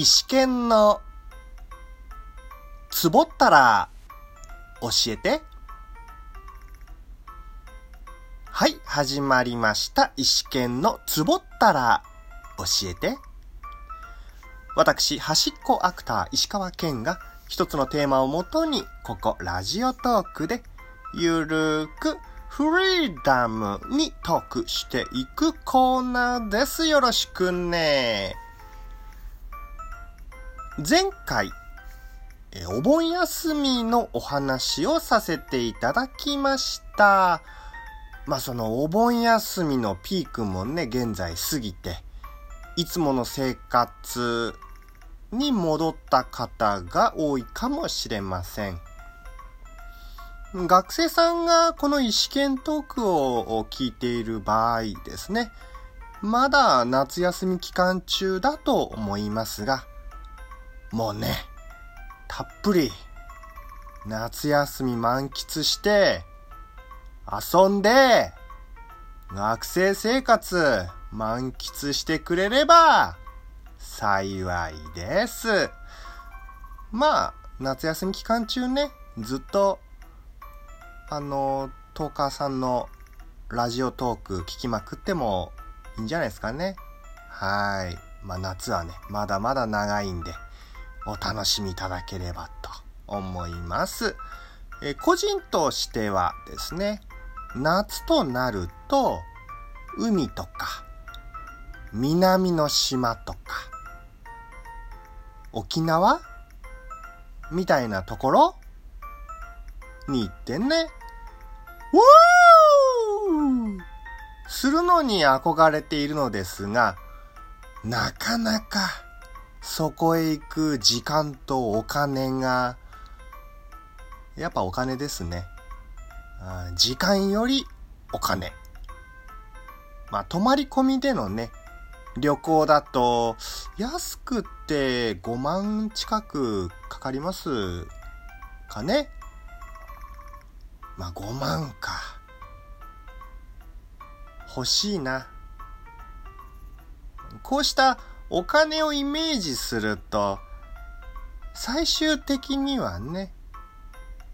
石剣のつぼったら教えて。はい、始まりました。石剣のつぼったら教えて。私、端っこアクター石川健が一つのテーマをもとに、ここラジオトークでゆるーくフリーダムにトークしていくコーナーです。よろしくね。前回、お盆休みのお話をさせていただきました。まあそのお盆休みのピークもね、現在過ぎて、いつもの生活に戻った方が多いかもしれません。学生さんがこの意思検トークを聞いている場合ですね、まだ夏休み期間中だと思いますが、もうね、たっぷり夏休み満喫して、遊んで、学生生活満喫してくれれば幸いです。まあ、夏休み期間中ね、ずっとあの、トーカーさんのラジオトーク聞きまくってもいいんじゃないですかね。はい。まあ夏はね、まだまだ長いんで、お楽しみいただければと思います。え個人としてはですね、夏となると、海とか、南の島とか、沖縄みたいなところに行ってね、ウーするのに憧れているのですが、なかなかそこへ行く時間とお金が、やっぱお金ですね。時間よりお金。まあ、泊まり込みでのね、旅行だと、安くって5万近くかかりますかね。まあ、5万か。欲しいな。こうしたお金をイメージすると、最終的にはね、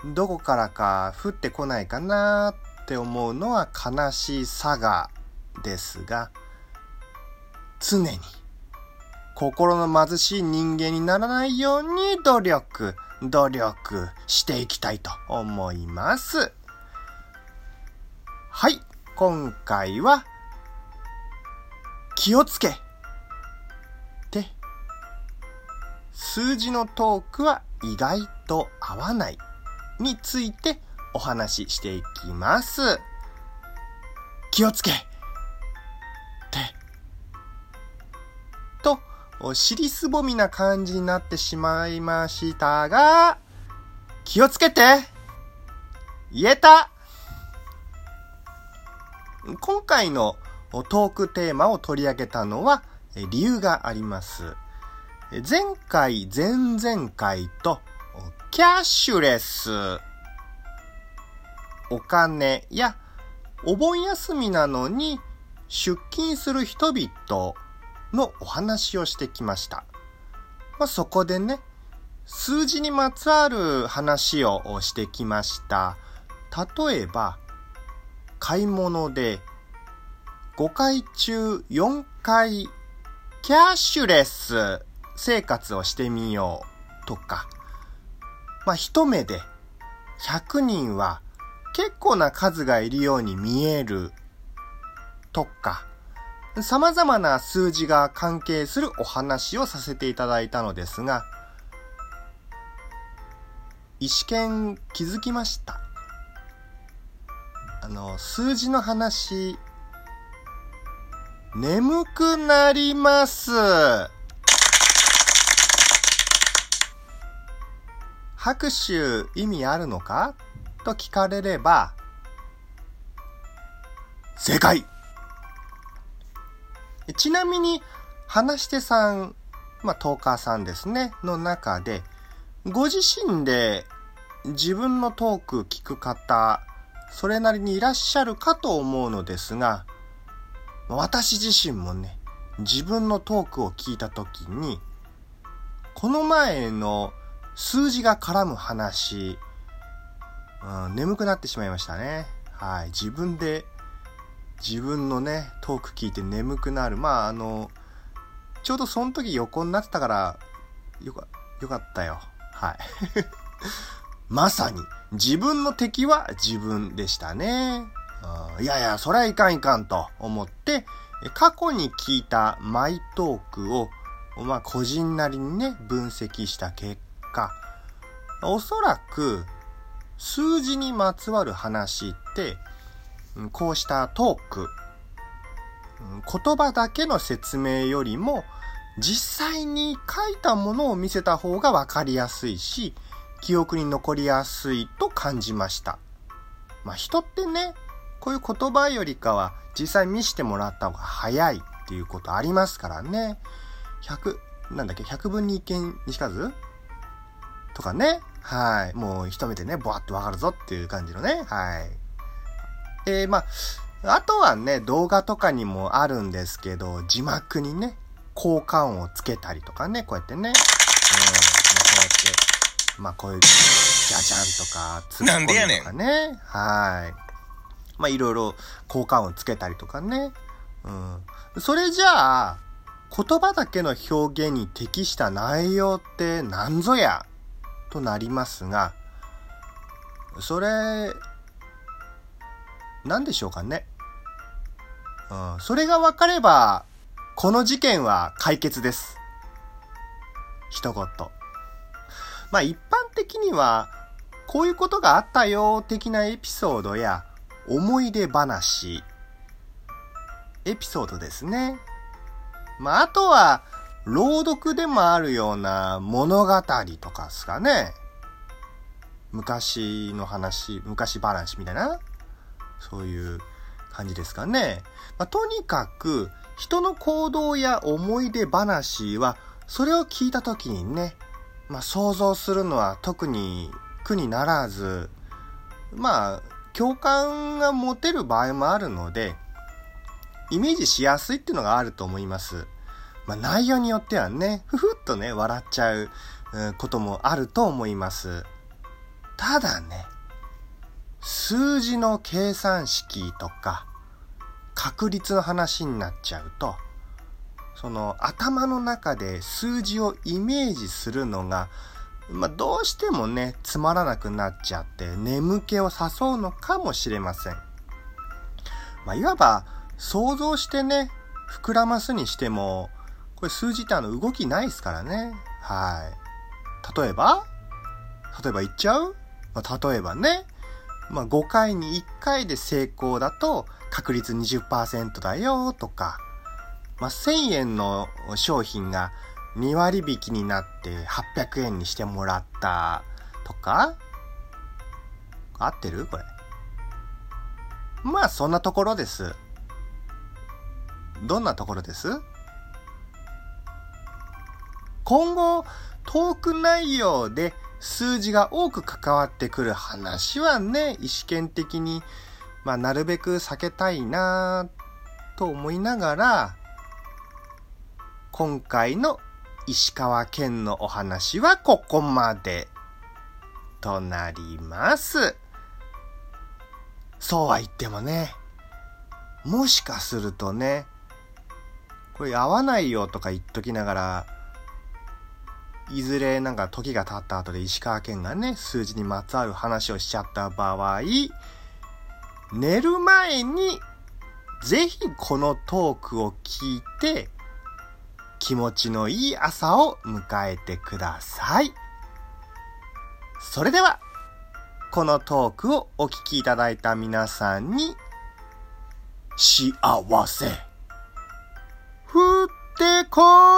どこからか降ってこないかなって思うのは悲しいさがですが、常に心の貧しい人間にならないように努力、努力していきたいと思います。はい、今回は、気をつけ数字のトークは意外と合わないについてお話ししていきます。気をつけって、と、尻すぼみな感じになってしまいましたが、気をつけて言えた今回のトークテーマを取り上げたのは理由があります。前回、前々回とキャッシュレス、お金やお盆休みなのに出勤する人々のお話をしてきました。まあ、そこでね、数字にまつわる話をしてきました。例えば、買い物で5回中4回キャッシュレス生活をしてみようとか、まあ、一目で100人は結構な数がいるように見えるとか、様々な数字が関係するお話をさせていただいたのですが、石見気づきました。あの、数字の話、眠くなります。拍手意味あるのか？と聞かれれば、正解。ちなみに、話し手さん、まあ、トーカーさんですね、の中で、ご自身で自分のトーク聞く方、それなりにいらっしゃるかと思うのですが、私自身もね、自分のトークを聞いたときに、この前の数字が絡む話、うん、眠くなってしまいましたね。はい。自分で、自分のね、トーク聞いて眠くなる。まあ、あの、ちょうどその時横になってたから、よか、よかったよ。はい。まさに、自分の敵は自分でしたね。いやいや、そりゃいかんいかんと思って、過去に聞いたマイトークを、まあ、個人なりにね、分析した結果果、おそらく、数字にまつわる話って、こうしたトーク、言葉だけの説明よりも、実際に書いたものを見せた方がわかりやすいし、記憶に残りやすいと感じました。まあ人ってね、こういう言葉よりかは実際見してもらった方が早いっていうことありますからね。100、なんだっけ、100分に一見にしかずかね。はい。もう一目でね、ぼわっとわかるぞっていう感じのね。はい。えー、まあ、あとはね、動画とかにもあるんですけど、字幕にね、効果音をつけたりとかね、こうやってね。うん、まあ、こうやって、まあ、こういう、じゃじゃんとか、つなんでやねん。ね。はい。まあ、いろいろ効果音つけたりとかね。うん。それじゃあ、言葉だけの表現に適した内容って何ぞやとなりますが、それ、何でしょうかね。うん。それが分かれば、この事件は解決です。一言。まあ一般的には、こういうことがあったよ的なエピソードや思い出話、エピソードですね。まああとは、朗読でもあるような物語とかですかね。昔の話、昔話みたいな、そういう感じですかね。まあ、とにかく、人の行動や思い出話は、それを聞いた時にね、まあ、想像するのは特に苦にならず、まあ、共感が持てる場合もあるので、イメージしやすいっていうのがあると思います。まあ、内容によってはね、ふふっとね、笑っちゃううこともあると思います。ただね、数字の計算式とか、確率の話になっちゃうと、その頭の中で数字をイメージするのが、まあ、どうしてもね、つまらなくなっちゃって眠気を誘うのかもしれません。まあ、いわば想像してね、膨らますにしても、これ数字ってあの動きないですからね。はい。例えば？例えば言っちゃう、まあ、例えばね、まあ、5回に1回で成功だと確率20%だよとか、まあ、1000円の商品が2割引きになって800円にしてもらったとか合ってる？これ。まあそんなところです。どんなところです？今後、トーク内容で数字が多く関わってくる話はね、意思見的に、まあ、なるべく避けたいなと思いながら、今回の石川県のお話はここまでとなります。そうは言ってもね、もしかするとね、これ合わないよとか言っときながら、いずれなんか時が経った後で石川県がね、数字にまつわる話をしちゃった場合、寝る前にぜひこのトークを聞いて、気持ちのいい朝を迎えてください。それでは、このトークをお聞きいただいた皆さんに、幸せ、降ってこい